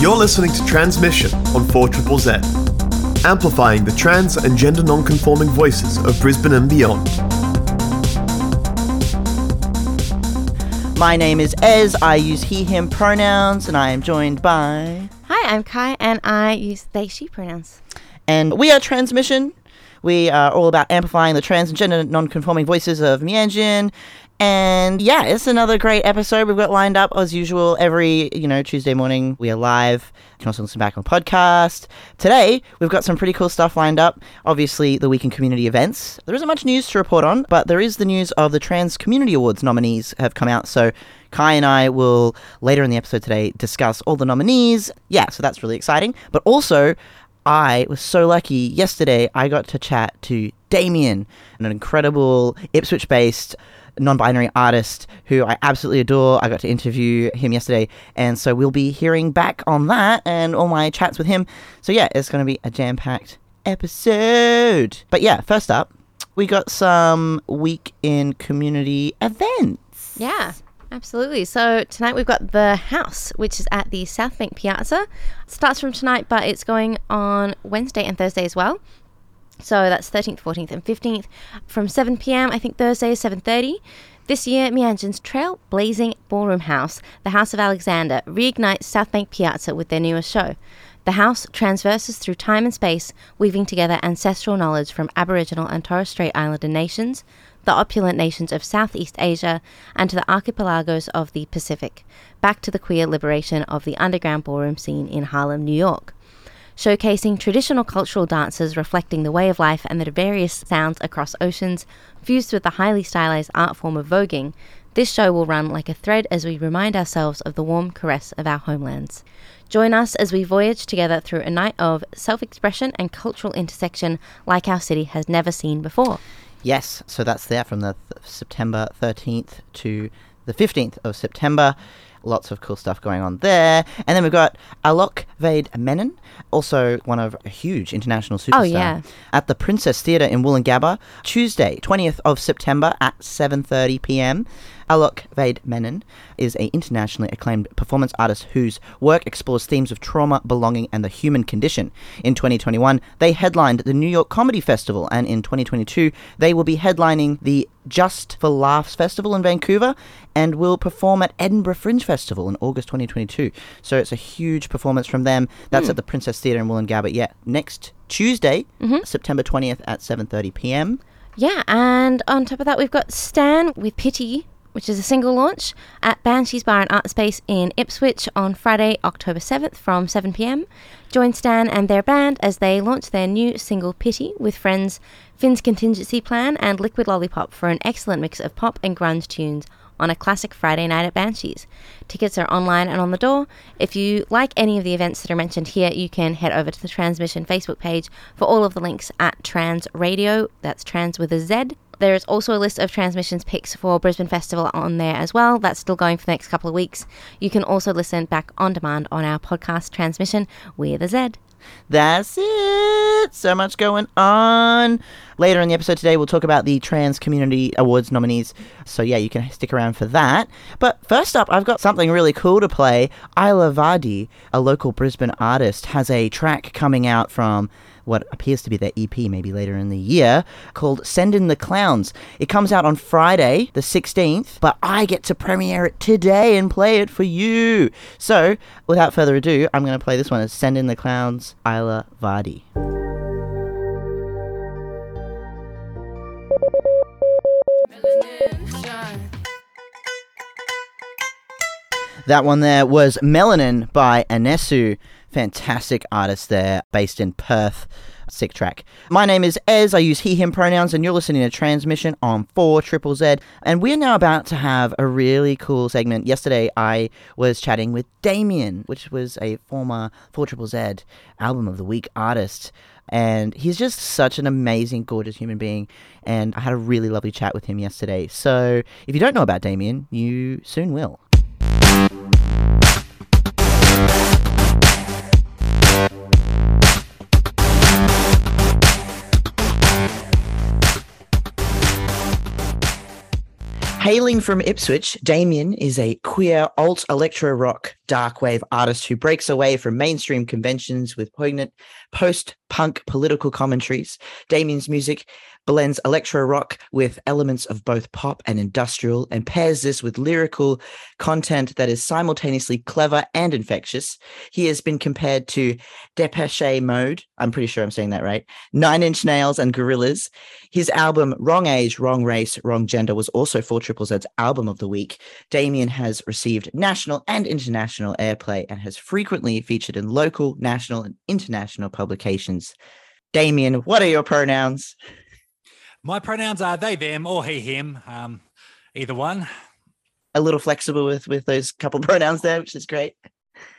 You're listening to Tranzmission on 4 Triple Z, amplifying the trans and gender non-conforming voices of Brisbane and beyond. My name is Ez. I use he, him pronouns, and I am joined by. Hi, I'm Cai, and I use they, she pronouns. And we are Tranzmission. We are all about amplifying the trans and gender non-conforming voices of Mianjin. And yeah, it's another great episode we've got lined up as usual. Every you know Tuesday morning we are live. You can also listen back on podcast. Today we've got some pretty cool stuff lined up. Obviously, the weekend community events. There isn't much news to report on, but there is the news of the Trans Community Awards nominees have come out. So Cai and I will later in the episode today discuss all the nominees. Yeah, so that's really exciting. But also, I was so lucky. Yesterday, I got to chat to Damien, an incredible Ipswich based non binary artist who I absolutely adore. I got to interview him yesterday. And so we'll be hearing back on that and all my chats with him. So yeah, it's going to be a jam packed episode. But yeah, first up, we got some week in community events. Yeah, absolutely. So tonight we've got the house, which is at the South Bank Piazza. It starts from tonight, but it's going on Wednesday and Thursday as well. So that's 13th, 14th, and 15th from 7 p.m. I think Thursday is 7:30. This year, Mianjin's trailblazing ballroom house, the House of Alexander, reignites South Bank Piazza with their newest show. The house transverses through time and space, weaving together ancestral knowledge from Aboriginal and Torres Strait Islander nations, the opulent nations of Southeast Asia, and to the archipelagos of the Pacific, back to the queer liberation of the underground ballroom scene in Harlem, New York showcasing traditional cultural dances reflecting the way of life and the various sounds across oceans, fused with the highly stylized art form of voguing. This show will run like a thread as we remind ourselves of the warm caress of our homelands. Join us as we voyage together through a night of self expression and cultural intersection like our city has never seen before. Yes, so that's there from the th- September 13th to the 15th of September. Lots of cool stuff going on there. And then we've got Alok Vaid Menon, also one of a huge international oh, superstar. Oh, yeah. At the Princess Theatre in Woolloongabba, Tuesday, 20th of September at 7.30 p.m. Alok Vaid Menon is an internationally acclaimed performance artist whose work explores themes of trauma, belonging, and the human condition. In 2021, they headlined the New York Comedy Festival, and in 2022, they will be headlining the Just for Laughs Festival in Vancouver and will perform at Edinburgh Fringe Festival in August 2022. So it's a huge performance from them. That's hmm. at the Princess Theatre in Woolloongabba. Yeah, next Tuesday, mm-hmm. September 20th at 7:30 p.m. Yeah, and on top of that, we've got Stan with Pity, which is a single launch at Banshees Bar and Art Space in Ipswich on Friday, October 7th from 7 pm. Join Stan and their band as they launch their new single Pity with friends Finn's Contingency Plan and Liquid Lollipop for an excellent mix of pop and grunge tunes on a classic Friday night at Banshees. Tickets are online and on the door. If you like any of the events that are mentioned here, you can head over to the Tranzmission Facebook page for all of the links at Trans Radio. That's trans with a Z. There is also a list of transmissions picks for Brisbane Festival on there as well. That's still going for the next couple of weeks. You can also listen back on demand on our podcast transmission a Z. That's it. So much going on. Later in the episode today, we'll talk about the Trans Community Awards nominees. So, yeah, you can stick around for that. But first up, I've got something really cool to play. Isla Vardy, a local Brisbane artist, has a track coming out from what appears to be their EP maybe later in the year called Send in the Clowns. It comes out on Friday, the 16th, but I get to premiere it today and play it for you. So, without further ado, I'm going to play this one as Send in the Clowns, Isla Vardy. That one there was Melanin by Anesu. Fantastic artist there, based in Perth. Sick track. My name is Ez. I use he, him pronouns, and you're listening to Tranzmission on 4 Triple Z. And we're now about to have a really cool segment. Yesterday, I was chatting with Damien, which was a former 4 Triple Z album of the week artist. And he's just such an amazing, gorgeous human being. And I had a really lovely chat with him yesterday. So if you don't know about Damien, you soon will. Hailing from Ipswich, Damien is a queer alt electro rock dark wave artist who breaks away from mainstream conventions with poignant post punk political commentaries. Damien's music blends electro rock with elements of both pop and industrial and pairs this with lyrical content that is simultaneously clever and infectious. He has been compared to Depeche Mode. I'm pretty sure I'm saying that right. Nine Inch Nails and Gorillaz. His album Wrong Age, Wrong Race, Wrong Gender was also 4 Triple Z's album of the week. Damien has received national and international airplay and has frequently featured in local, national, and international publications. Damien, what are your pronouns? My pronouns are they, them, or he, him. Um, either one. A little flexible with with those couple pronouns there, which is great.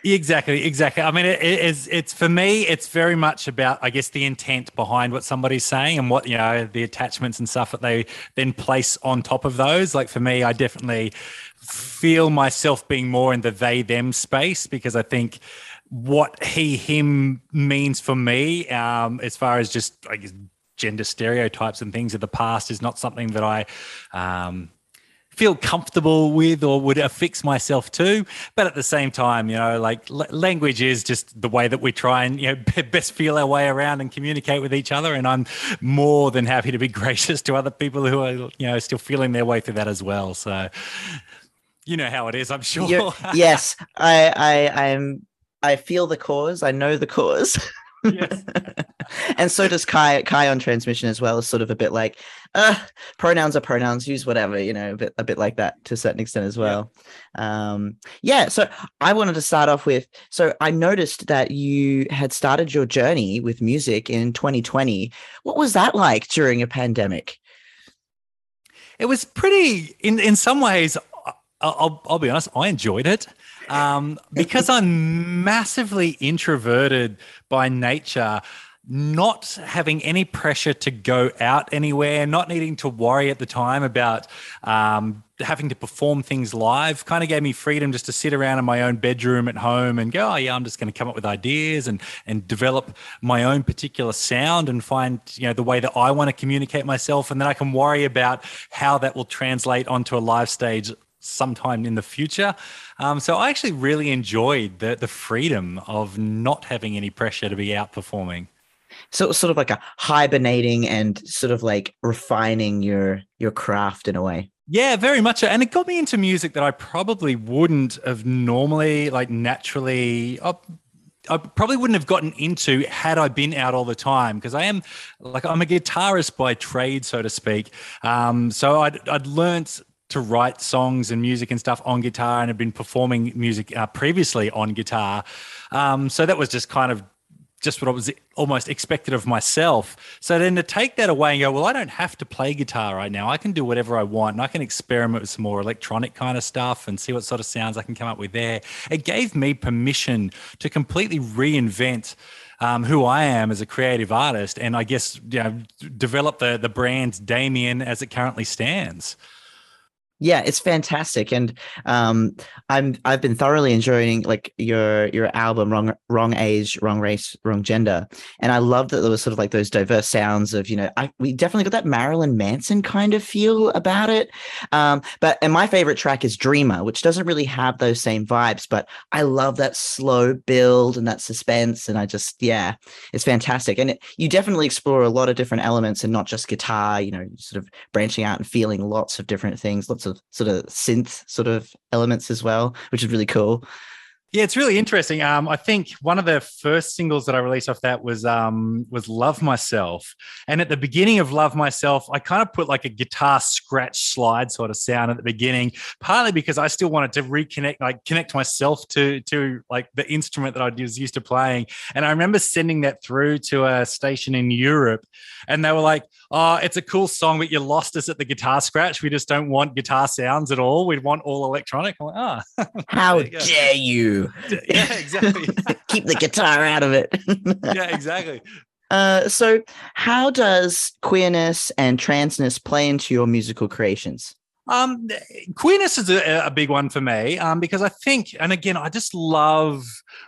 Exactly, exactly. I mean, it, it is. It's for me. It's very much about, I guess, the intent behind what somebody's saying and what you know, the attachments and stuff that they then place on top of those. Like for me, I definitely feel myself being more in the they them space because I think what he him means for me, um, as far as just I guess gender stereotypes and things of the past is not something that I um, feel comfortable with or would affix myself to. But at the same time, you know, like l- language is just the way that we try and, you know, best feel our way around and communicate with each other. And I'm more than happy to be gracious to other people who are, you know, still feeling their way through that as well. So, you know how it is, I'm sure. yes, I, I, I'm, I feel the cause. I know the cause. Yes. and so does Cai Cai on transmission as well. Is sort of a bit like, uh, pronouns are pronouns. Use whatever you know, a bit a bit like that to a certain extent as well. Yeah. Um, yeah. So I wanted to start off with. So I noticed that you had started your journey with music in 2020. What was that like during a pandemic? It was pretty. In in some ways, I'll, I'll be honest. I enjoyed it um, because I'm massively introverted by nature not having any pressure to go out anywhere, not needing to worry at the time about um, having to perform things live, kind of gave me freedom just to sit around in my own bedroom at home and go, oh yeah, I'm just going to come up with ideas and and develop my own particular sound and find you know the way that I want to communicate myself, and then I can worry about how that will translate onto a live stage sometime in the future. Um, so I actually really enjoyed the the freedom of not having any pressure to be out performing. So sort of like a hibernating and sort of like refining your your craft in a way. Yeah, very much. And it got me into music that I probably wouldn't have normally, like naturally. I, I probably wouldn't have gotten into had I been out all the time because I am like I'm a guitarist by trade, so to speak. Um, so I'd I'd learnt to write songs and music and stuff on guitar and have been performing music uh, previously on guitar. Um, so that was just kind of just what I was almost expected of myself. So then to take that away and go, well, I don't have to play guitar right now. I can do whatever I want and I can experiment with some more electronic kind of stuff and see what sort of sounds I can come up with there. It gave me permission to completely reinvent um, who I am as a creative artist and I guess you know, develop the, the brand Damien as it currently stands. Yeah, it's fantastic, and um, I'm I've been thoroughly enjoying like your your album, wrong wrong age, wrong race, wrong gender, and I love that there was sort of like those diverse sounds of you know I we definitely got that Marilyn Manson kind of feel about it, um, but and my favorite track is Dreamer, which doesn't really have those same vibes, but I love that slow build and that suspense, and I just yeah, it's fantastic, and it, you definitely explore a lot of different elements and not just guitar, you know, sort of branching out and feeling lots of different things, lots of sort of synth sort of elements as well, which is really cool. Yeah, it's really interesting. Um, I think one of the first singles that I released off that was um, was "Love Myself," and at the beginning of "Love Myself," I kind of put like a guitar scratch slide sort of sound at the beginning, partly because I still wanted to reconnect, like connect myself to to like the instrument that I was used to playing. And I remember sending that through to a station in Europe, and they were like, "Oh, it's a cool song, but you lost us at the guitar scratch. We just don't want guitar sounds at all. We want all electronic." I'm like, "Ah, oh. how dare you!" Yeah, exactly. Keep the guitar out of it. yeah, exactly. Uh, so, how does queerness and transness play into your musical creations? Um, queerness is a, a, big one for me um, because I think, and again, I just love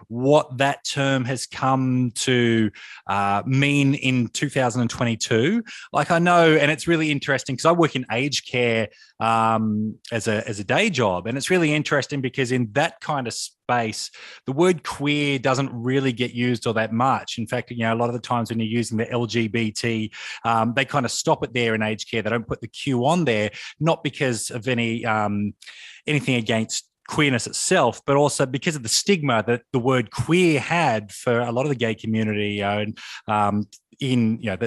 what that term has come to uh, mean in 2022. Like I know, and it's really interesting because I work in aged care um, as a as a day job, and it's really interesting because in that kind of space, the word queer doesn't really get used all that much. In fact, you know, a lot of the times when you're using the LGBT, um, they kind of stop it there in aged care. They don't put the Q on there, not because of any um, anything against queerness itself, but also because of the stigma that the word queer had for a lot of the gay community uh, um, in you know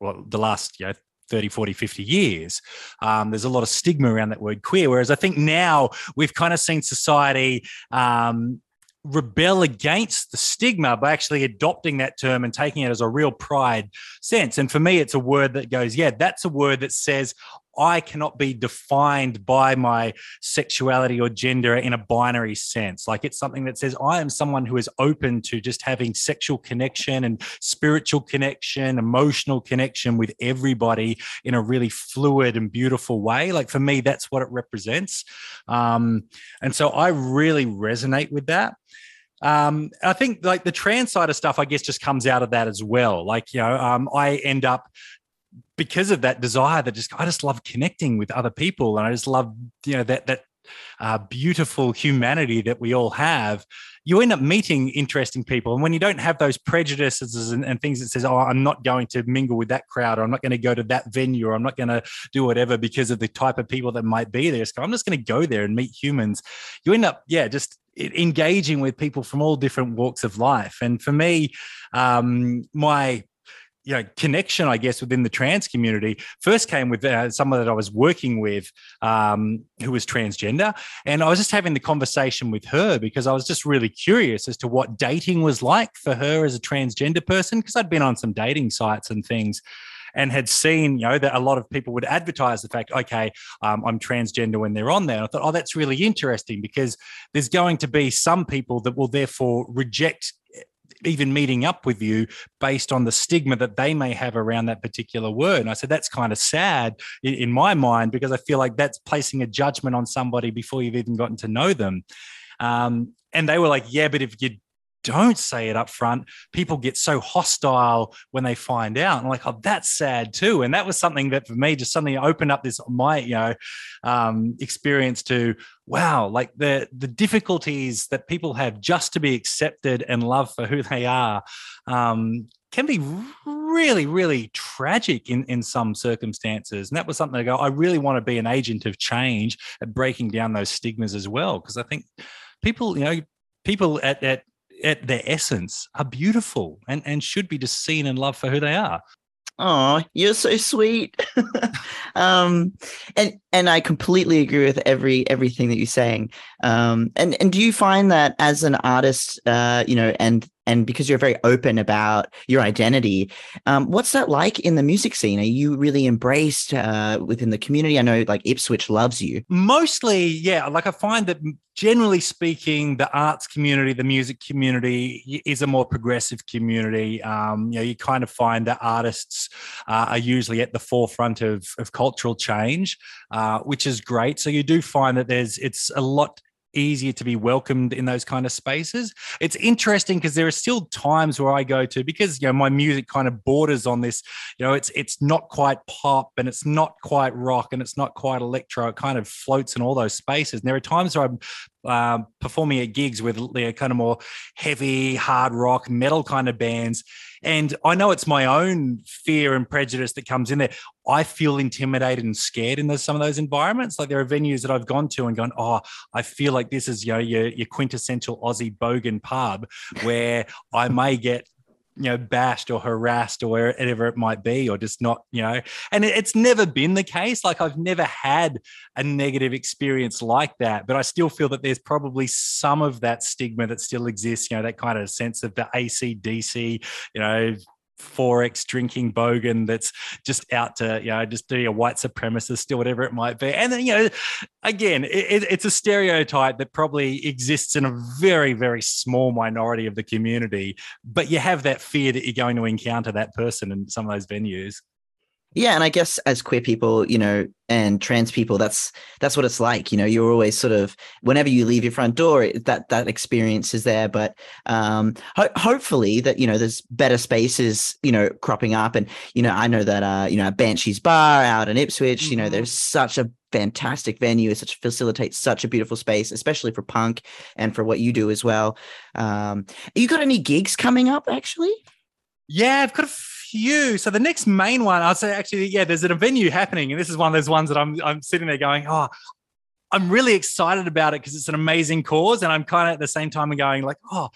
well, the last you know 30, 40, 50 years. Um, there's a lot of stigma around that word queer. Whereas I think now we've kind of seen society um, rebel against the stigma by actually adopting that term and taking it as a real pride sense. And for me, it's a word that goes, yeah, that's a word that says, I cannot be defined by my sexuality or gender in a binary sense. Like it's something that says I am someone who is open to just having sexual connection and spiritual connection, emotional connection with everybody in a really fluid and beautiful way. Like for me, that's what it represents. Um, and so I really resonate with that um, I think like the trans side of stuff, I guess, just comes out of that as well. Like, you know, um, I end up because of that desire that just I just love connecting with other people and I just love you know that that uh, beautiful humanity that we all have you end up meeting interesting people. And when you don't have those prejudices and, and things that says oh i'm not going to mingle with that crowd or i'm not going to go to that venue or i'm not going to do whatever because of the type of people that might be there so i'm just going to go there and meet humans you end up yeah just engaging with people from all different walks of life. And for me um, my you know connection i guess within the trans community first came with uh, someone that i was working with um, who was transgender and i was just having the conversation with her because i was just really curious as to what dating was like for her as a transgender person because i'd been on some dating sites and things and had seen, you know, that a lot of people would advertise the fact, okay, um, I'm transgender when they're on there. And I thought, oh, that's really interesting because there's going to be some people that will therefore reject even meeting up with you based on the stigma that they may have around that particular word. And I said, that's kind of sad in, in my mind because I feel like that's placing a judgment on somebody before you've even gotten to know them. Um, and they were like, yeah, but if you don't say it up front, people get so hostile when they find out. And like, oh, that's sad too. And that was something that for me just suddenly opened up this my you know um, experience to wow, like the the difficulties that people have just to be accepted and loved for who they are. Um, can be really, really tragic in, in some circumstances. And that was something I go, I really want to be an agent of change at breaking down those stigmas as well. Because I think people, you know, people at, at at their essence are beautiful and, and should be just seen and loved for who they are. Oh, you're so sweet. um, and and I completely agree with every everything that you're saying. Um, and and do you find that as an artist, uh, you know, and and because you're very open about your identity, um, what's that like in the music scene? Are you really embraced uh, within the community? I know like Ipswich loves you. Mostly, yeah. Like I find that generally speaking, the arts community, the music community is a more progressive community. Um, you know, you kind of find that artists uh, are usually at the forefront of, of cultural change, uh, which is great. So you do find that there's it's a lot easier to be welcomed in those kind of spaces. It's interesting because there are still times where I go to because you know my music kind of borders on this. You know, it's it's not quite pop and it's not quite rock and it's not quite electro. It kind of floats in all those spaces. And there are times where I'm um, performing at gigs with you know, kind of more heavy, hard rock, metal kind of bands. And I know it's my own fear and prejudice that comes in there. I feel intimidated and scared in those, some of those environments. Like there are venues that I've gone to and gone, oh, I feel like this is you know, your, your quintessential Aussie bogan pub where I may get you know bashed or harassed or whatever it might be or just not you know and it's never been the case like i've never had a negative experience like that but i still feel that there's probably some of that stigma that still exists you know that kind of sense of the acdc you know 4x drinking bogan that's just out to you know just be a white supremacist or whatever it might be. And then you know again it, it's a stereotype that probably exists in a very very small minority of the community but you have that fear that you're going to encounter that person in some of those venues Yeah, and I guess as queer people, you know, and trans people, that's that's what it's like. You know, you're always sort of whenever you leave your front door, it, that that experience is there. But um, ho- hopefully, that you know, there's better spaces, you know, cropping up. And you know, I know that uh, you know, Banshees Bar out in Ipswich, mm-hmm. you know, mm-hmm. there's such a fantastic venue. It such facilitates such a beautiful space, especially for punk and for what you do as well. Um, you got any gigs coming up? Actually, yeah, I've got a few. So the next main one, I'll say actually, yeah, there's a venue happening, and this is one of those ones that I'm I'm sitting there going, oh, I'm really excited about it because it's an amazing cause, and I'm kind of at the same time going like, oh,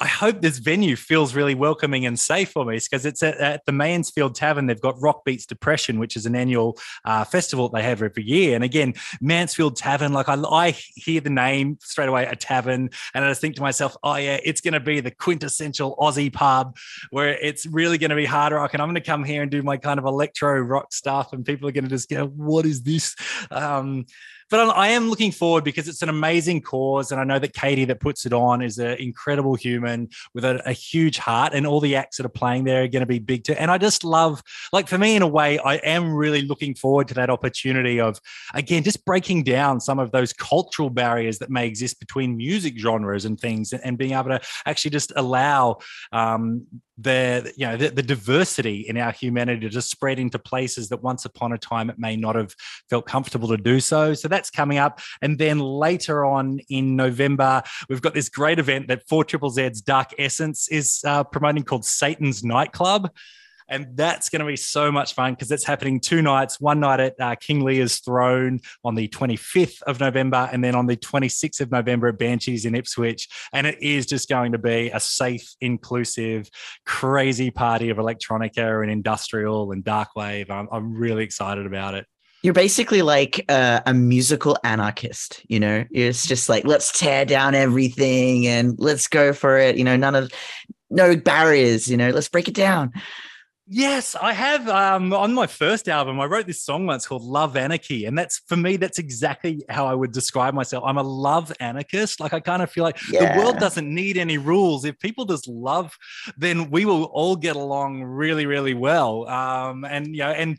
I hope this venue feels really welcoming and safe for me because it's at, at, the Mansfield Tavern. They've got Rock Beats Depression, which is an annual uh, festival that they have every year. And again, Mansfield Tavern, like I, I hear the name straight away, a tavern, and I just think to myself, oh yeah, it's going to be the quintessential Aussie pub where it's really going to be hard rock, and I'm going to come here and do my kind of electro rock stuff, and people are going to just go, what is this? Um, but I am looking forward because it's an amazing cause, and I know that Katie that puts it on is an incredible human with a, a huge heart, and all the acts that are playing there are going to be big too. And I just love, like for me, in a way, I am really looking forward to that opportunity of again just breaking down some of those cultural barriers that may exist between music genres and things, and being able to actually just allow um, the you know the, the, diversity in our humanity to spread into places that once upon a time it may not have felt comfortable to do so. So that's coming up. And then later on in november we've got this great event that 4 triple z's dark essence is uh, promoting called satan's nightclub and that's going to be so much fun because it's happening two nights one night at uh, King Lear's Throne on the 25th of November, and then on the 26th of November at Banshees in Ipswich. And it is just going to be a safe, inclusive, crazy party of electronica and industrial and dark wave. I'm, I'm really excited about it. You're basically like uh, a musical anarchist, you know. It's just like let's tear down everything and let's go for it. You know, none of no barriers. You know, let's break it down. Yes, I have. Um, on my first album, I wrote this song once called "Love Anarchy," and that's for me. That's exactly how I would describe myself. I'm a love anarchist. Like I kind of feel like yeah. the world doesn't need any rules. If people just love, then we will all get along really, really well. Um, and you know, and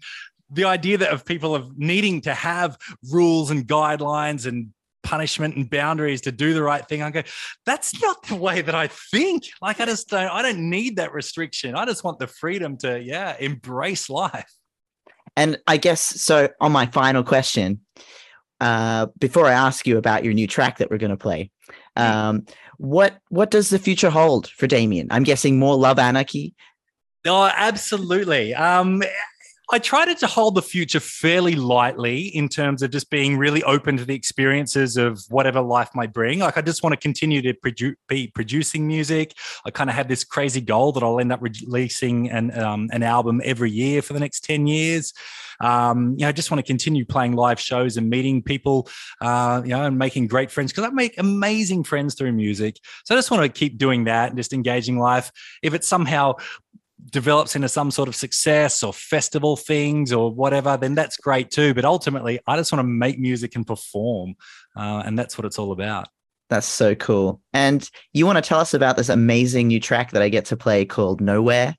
the idea that of people of needing to have rules and guidelines and punishment and boundaries to do the right thing. I go, that's not the way that I think. Like I just don't, I don't need that restriction. I just want the freedom to, yeah, embrace life. And I guess so on my final question, uh, before I ask you about your new track that we're going to play, hmm. um, what what does the future hold for Damien? I'm guessing more love anarchy. Oh, absolutely. Um, I tried to, hold the future fairly lightly in terms of just being really open to the experiences of whatever life might bring. Like I just want to continue to produ- be producing music. I kind of had this crazy goal that I'll end up releasing an um, an album every year for the next ten years. Um, you know, I just want to continue playing live shows and meeting people, uh, you know, and making great friends because I make amazing friends through music. So I just want to keep doing that and just engaging life. If it somehow develops into some sort of success or festival things or whatever, then that's great too. But ultimately, I just want to make music and perform. Uh, and that's what it's all about. That's so cool. And you want to tell us about this amazing new track that I get to play called Nowhere?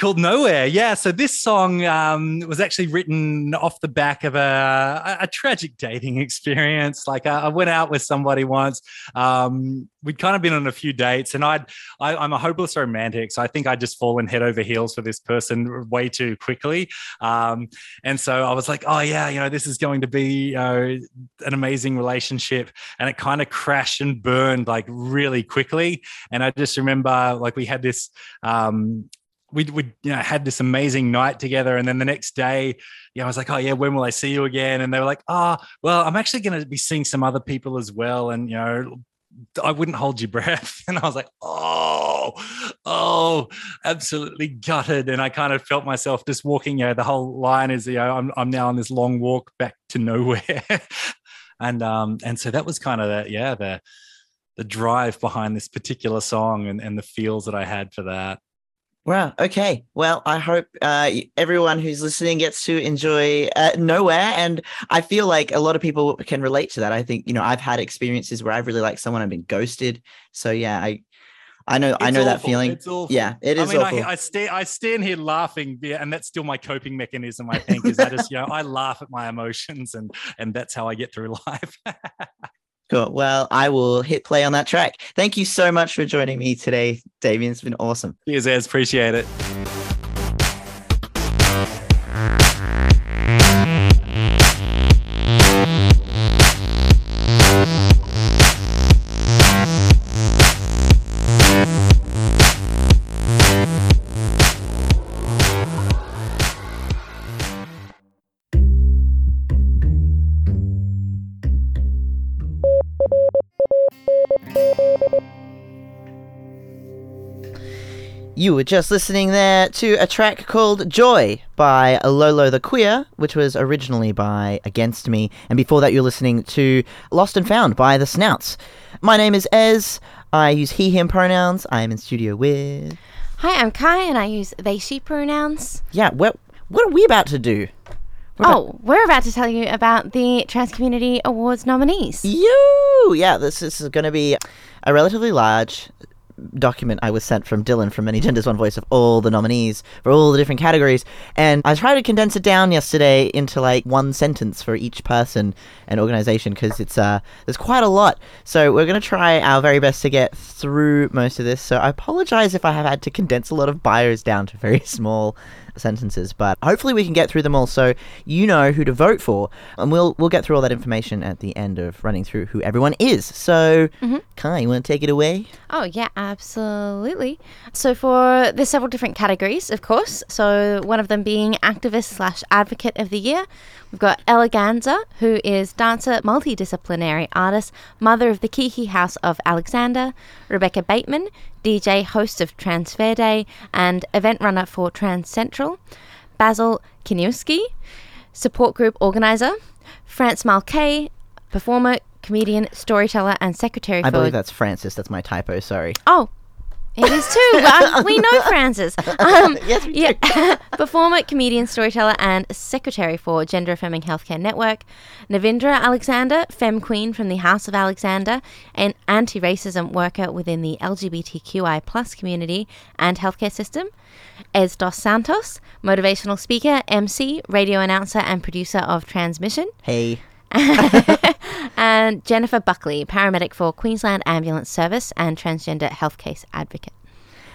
Called Nowhere. Yeah. So this song um, was actually written off the back of a, a, tragic dating experience. Like I, I went out with somebody once. Um, we'd kind of been on a few dates, and I'd I, i am a hopeless romantic, so I think I'd just fallen head over heels for this person way too quickly. Um, and so I was like, oh yeah, you know, this is going to be uh, an amazing relationship, and it kind of crashed and burned like really quickly. And I just remember like we had this um, we we you know had this amazing night together, and then the next day, yeah, I was like, oh yeah, when will I see you again? And they were like, oh, well, I'm actually going to be seeing some other people as well, and you know, I wouldn't hold your breath. And I was like, oh, oh, absolutely gutted. And I kind of felt myself just walking, you know, the whole line is, you know, I'm, I'm now on this long walk back to nowhere. and, um, and so that was kind of the, yeah, the, the drive behind this particular song and, and the feels that I had for that. Wow. Okay. Well, I hope uh, everyone who's listening gets to enjoy uh, Nowhere. And I feel like a lot of people can relate to that. I think, you know, I've had experiences where I've really liked someone, I've been ghosted. So, yeah, I, I know. I It's know that feeling. It's awful. Yeah, it is I mean, awful. I, I, stand, I stand here laughing, yeah, and that's still my coping mechanism. I think is I just, you know, I laugh at my emotions, and and that's how I get through life. Cool. Well, I will hit play on that track. Thank you so much for joining me today, Damien. It's been awesome. Cheers, Ez. Appreciate it. You were just listening there to a track called Joy by Lolo the Queer, which was originally by Against Me. And before that, you're listening to Lost and Found by The Snouts. My name is Ez. I use he, him pronouns. I am in studio with. Hi, I'm Cai, and I use they, she pronouns. Yeah, what, what are we about to do? We're about- Oh, we're about to tell you about the Trans Community Awards nominees. You! Yeah, this, this is going to be a relatively large document I was sent from Dylan from Many Genders One Voice of all the nominees for all the different categories. And I tried to condense it down yesterday into like one sentence for each person and organization because it's uh there's quite a lot. So we're gonna try our very best to get through most of this. So I apologize if I have had to condense a lot of bios down to very small sentences, but hopefully we can get through them all so you know who to vote for. And we'll we'll get through all that information at the end of running through who everyone is. So mm-hmm. Cai, you wanna take it away? Oh, yeah, absolutely. So, for there's several different categories, of course. So, one of them being activist slash advocate of the year. We've got Eleganza, who is dancer, multidisciplinary artist, mother of the Kiki House of Alexander. Rebecca Bateman, DJ, host of Transfer Day, and event runner for Trans Central. Basil Kiniewski, support group organizer. France Malkay, performer, comedian, storyteller, and secretary I for believe that's Francis. That's my typo. Sorry. Oh, it is too. Um, we know Francis. Um, Yes, we yeah. Performer, comedian, storyteller, and secretary for Gender Affirming Healthcare Network. Navindra Alexander, Femme Queen from the House of Alexander, an anti-racism worker within the LGBTQI plus community and healthcare system. Ez Dos Santos, motivational speaker, MC, radio announcer, and producer of Tranzmission Hey. and Jennifer Buckley, paramedic for Queensland Ambulance Service and transgender health case advocate.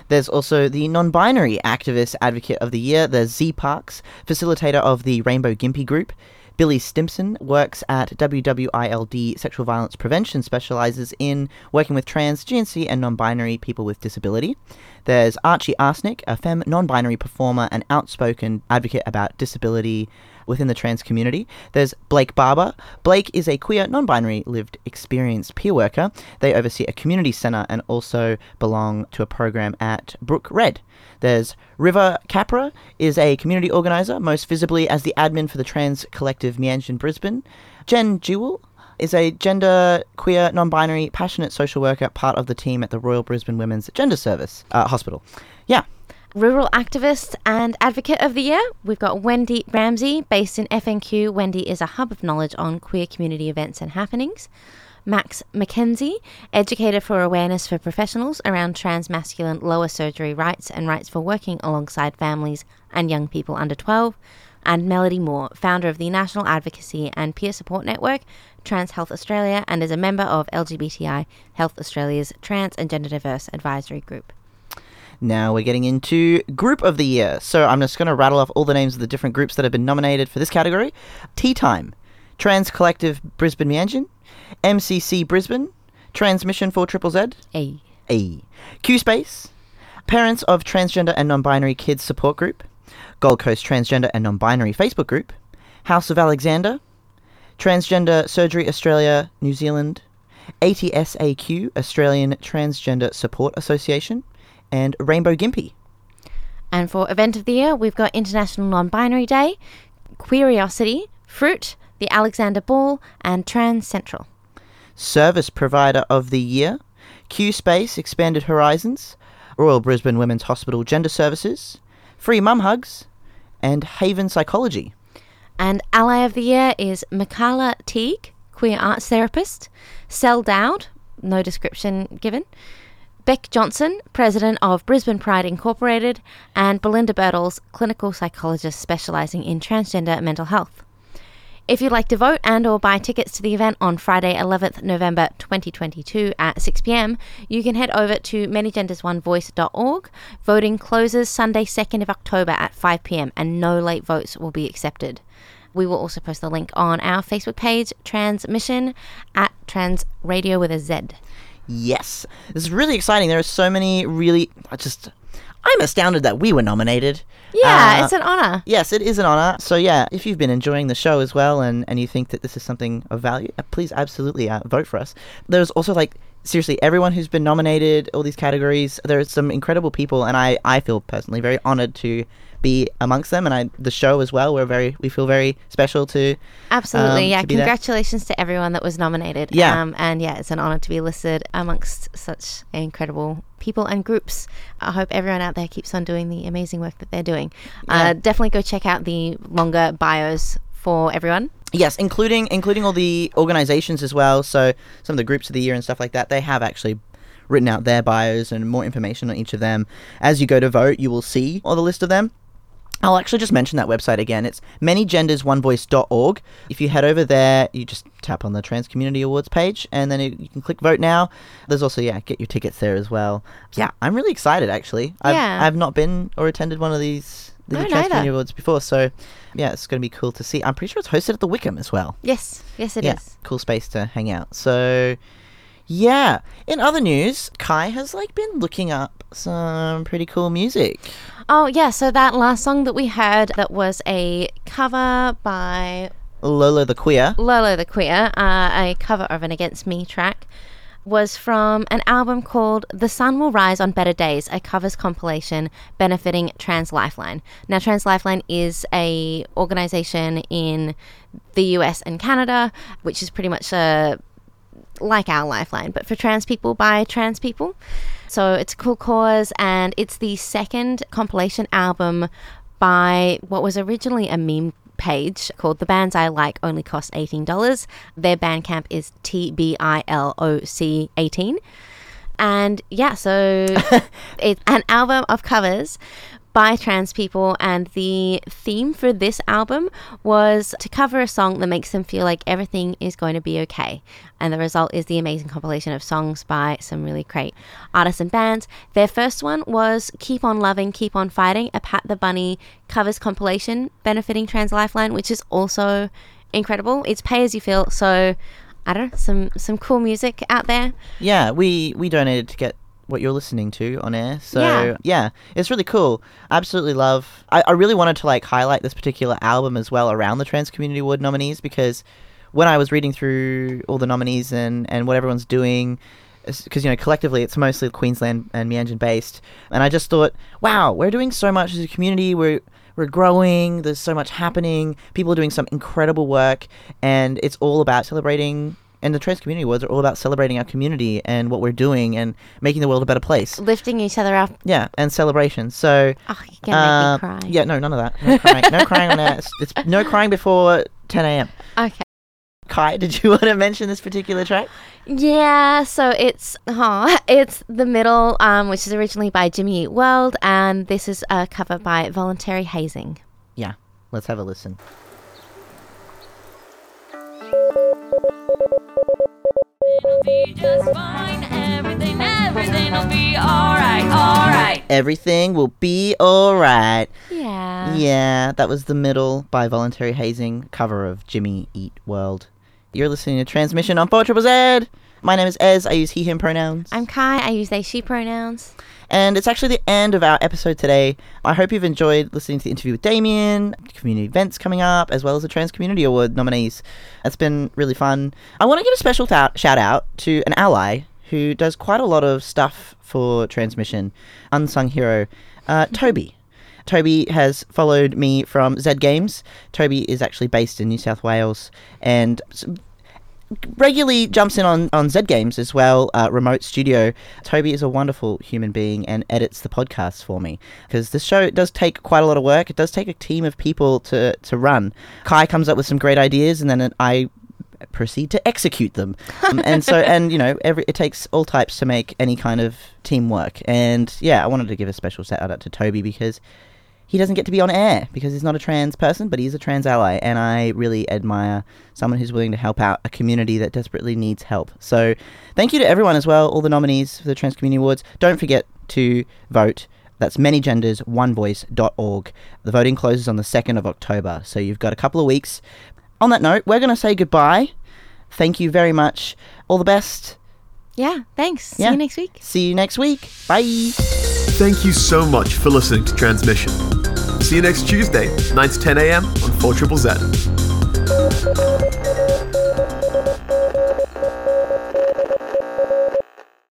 There's also the non binary activist advocate of the year. There's Z Parks, facilitator of the Rainbow Gimpy Group. Billy Stimson works at WWILD Sexual Violence Prevention, specializes in working with trans, GNC, and non binary people with disability. There's Archie Arsnick, a femme non binary performer and outspoken advocate about disability within the trans community. There's Blake Barber. Blake is a queer, non binary lived experience peer worker. They oversee a community centre and also belong to a program at Brook Red. There's River Capra, is a community organiser, most visibly as the admin for the trans collective Mianjin Brisbane. Jen Jewell is a gender, queer, non-binary, passionate social worker, part of the team at the Royal Brisbane Women's Gender Service uh, Hospital. Yeah, Rural activist and advocate of the year, we've got Wendy Ramsey, based in FNQ. Wendy is a hub of knowledge on queer community events and happenings. Max McKenzie, educator for awareness for professionals around transmasculine lower surgery rights and rights for working alongside families and young people under 12. And Melody Moore, founder of the National Advocacy and Peer Support Network, Trans Health Australia, and is a member of LGBTI Health Australia's Trans and Gender Diverse Advisory Group. Now we're getting into Group of the Year. So I'm just going to rattle off all the names of the different groups that have been nominated for this category Tea Time, Trans Collective Brisbane Mianjin, MCC Brisbane, Tranzmission for Triple Z, A. A. Q Space, Parents of Transgender and Non Binary Kids Support Group, Gold Coast Transgender and Non Binary Facebook Group, House of Alexander, Transgender Surgery Australia New Zealand, ATSAQ Australian Transgender Support Association, and Rainbow Gimpy. And for event of the year, we've got International Non-Binary Day, Curiosity, Fruit, the Alexander Ball, and Trans Central. Service Provider of the Year, Q Space Expanded Horizons, Royal Brisbane Women's Hospital Gender Services, Free Mum Hugs, and Haven Psychology. And Ally of the Year is Mikala Teague, queer arts therapist, Cell Dowd, no description given, Beck Johnson, president of Brisbane Pride Incorporated, and Belinda Bertels, clinical psychologist specializing in transgender mental health. If you'd like to vote and or buy tickets to the event on Friday 11th November 2022 at 6 p.m., you can head over to manygendersonevoice.org. Voting closes Sunday 2nd of October at 5 p.m. and no late votes will be accepted. We will also post the link on our Facebook page, Tranzmission at Trans Radio with a Z. Yes, this is really exciting. There are so many really. I just, I'm astounded that we were nominated. Yeah, Uh, it's an honor. Yes, it is an honor. So yeah, if you've been enjoying the show as well, and and you think that this is something of value, uh, please absolutely uh, vote for us. There's also like seriously everyone who's been nominated, all these categories. There are some incredible people, and I I feel personally very honored to be amongst them, and I the show as well. We're very we feel very special to Absolutely, um, yeah. to be there. Congratulations to everyone that was nominated. Yeah. Um, and yeah, it's an honor to be listed amongst such incredible people and groups. I hope everyone out there keeps on doing the amazing work that they're doing. Yeah. Uh, definitely go check out the longer bios for everyone. Yes, including including all the organizations as well. So some of the groups of the year and stuff like that, they have actually written out their bios and more information on each of them. As you go to vote, you will see all the list of them. I'll actually just mention that website again. It's manygendersonevoice.org. If you head over there, you just tap on the Trans Community Awards page and then you can click vote now. There's also, yeah, get your tickets there as well. Yeah, I'm really excited actually. I've, Yeah. I've not been or attended one of these the No, Trans. Community Awards before, so yeah, it's going to be cool to see. I'm pretty sure it's hosted at the Wickham as well Yes, yes, it is. yeah, cool space to hang out. So, yeah. In other news, Cai has like been looking up some pretty cool music. Oh, yeah. So that last song that we heard that was a cover by Lolo the Queer. Lolo the Queer, uh, a cover of an Against Me track, was from an album called The Sun Will Rise on Better Days, a covers compilation benefiting Trans Lifeline. Now, Trans Lifeline is a organization in the US and Canada, which is pretty much a like our lifeline, but for trans people by trans people. So it's a cool cause, and it's the second compilation album by what was originally a meme page called The Bands I Like Only Cost $18. Their Bandcamp is TBILOC 18. And yeah, so it's an album of covers by trans people, and the theme for this album was to cover a song that makes them feel like everything is going to be okay. And the result is the amazing compilation of songs by some really great artists and bands. Their first one was Keep On Loving, Keep On Fighting, a Pat the Bunny covers compilation benefiting Trans Lifeline, which is also incredible. It's pay as you feel, so I don't know, some some cool music out there. Yeah, we we donated to get what you're listening to on air. So Yeah. yeah, it's really cool. Absolutely love. I, I really wanted to like highlight this particular album as well around the Trans Community Award nominees because when I was reading through all the nominees and and what everyone's doing. Because you know, collectively, it's mostly Queensland and Mianjin based, and I just thought, wow, we're doing so much as a community. We're we're growing. There's so much happening. People are doing some incredible work, and it's all about celebrating. And the Trans Community was are all about celebrating our community and what we're doing and making the world a better place. Lifting each other up. Yeah, and celebration. So, Oh, you're gonna uh, make me cry. yeah, no, none of that. No crying. no crying on air. It's, it's no crying before 10 a.m. Okay. Cai, did you want to mention this particular track? Yeah, so it's oh, it's the middle, um, which is originally by Jimmy Eat World, and this is a cover by Voluntary Hazing. Yeah, let's have a listen. Just fine. Everything, everything will be alright, alright. Everything will be alright. Yeah. Yeah, that was The Middle by Voluntary Hazing, cover of Jimmy Eat World. You're listening to Tranzmission on 4 Triple Z. My name is Ez. I use he, him pronouns. I'm Cai. I use they, she pronouns. And it's actually the end of our episode today. I hope you've enjoyed listening to the interview with Damien, community events coming up, as well as the Trans Community Award nominees. It's been really fun. I want to give a special thou- shout out to an ally who does quite a lot of stuff for Tranzmission, unsung hero, uh, Toby. Toby has followed me from Z Games. Toby is actually based in New South Wales and regularly jumps in on, on Z Games as well, uh, remote studio. Toby is a wonderful human being and edits the podcast for me because this show does take quite a lot of work. It does take a team of people to, to run. Cai comes up with some great ideas and then I proceed to execute them. Um, and so, and you know, every it takes all types to make any kind of team work. And yeah, I wanted to give a special shout out to Toby because he doesn't get to be on air because he's not a trans person, but he's a trans ally, and I really admire someone who's willing to help out a community that desperately needs help. So, thank you to everyone as well, all the nominees for the Trans Community Awards. Don't forget to vote. That's manygendersonevoice.org. The voting closes on the 2nd of October, so you've got a couple of weeks. On that note, we're going to say goodbye. Thank you very much. All the best. Yeah, thanks. Yeah. See you next week. See you next week. Bye. Thank you so much for listening to Tranzmission. See you next Tuesday, 9 to 10 a.m. on 4 Triple Z.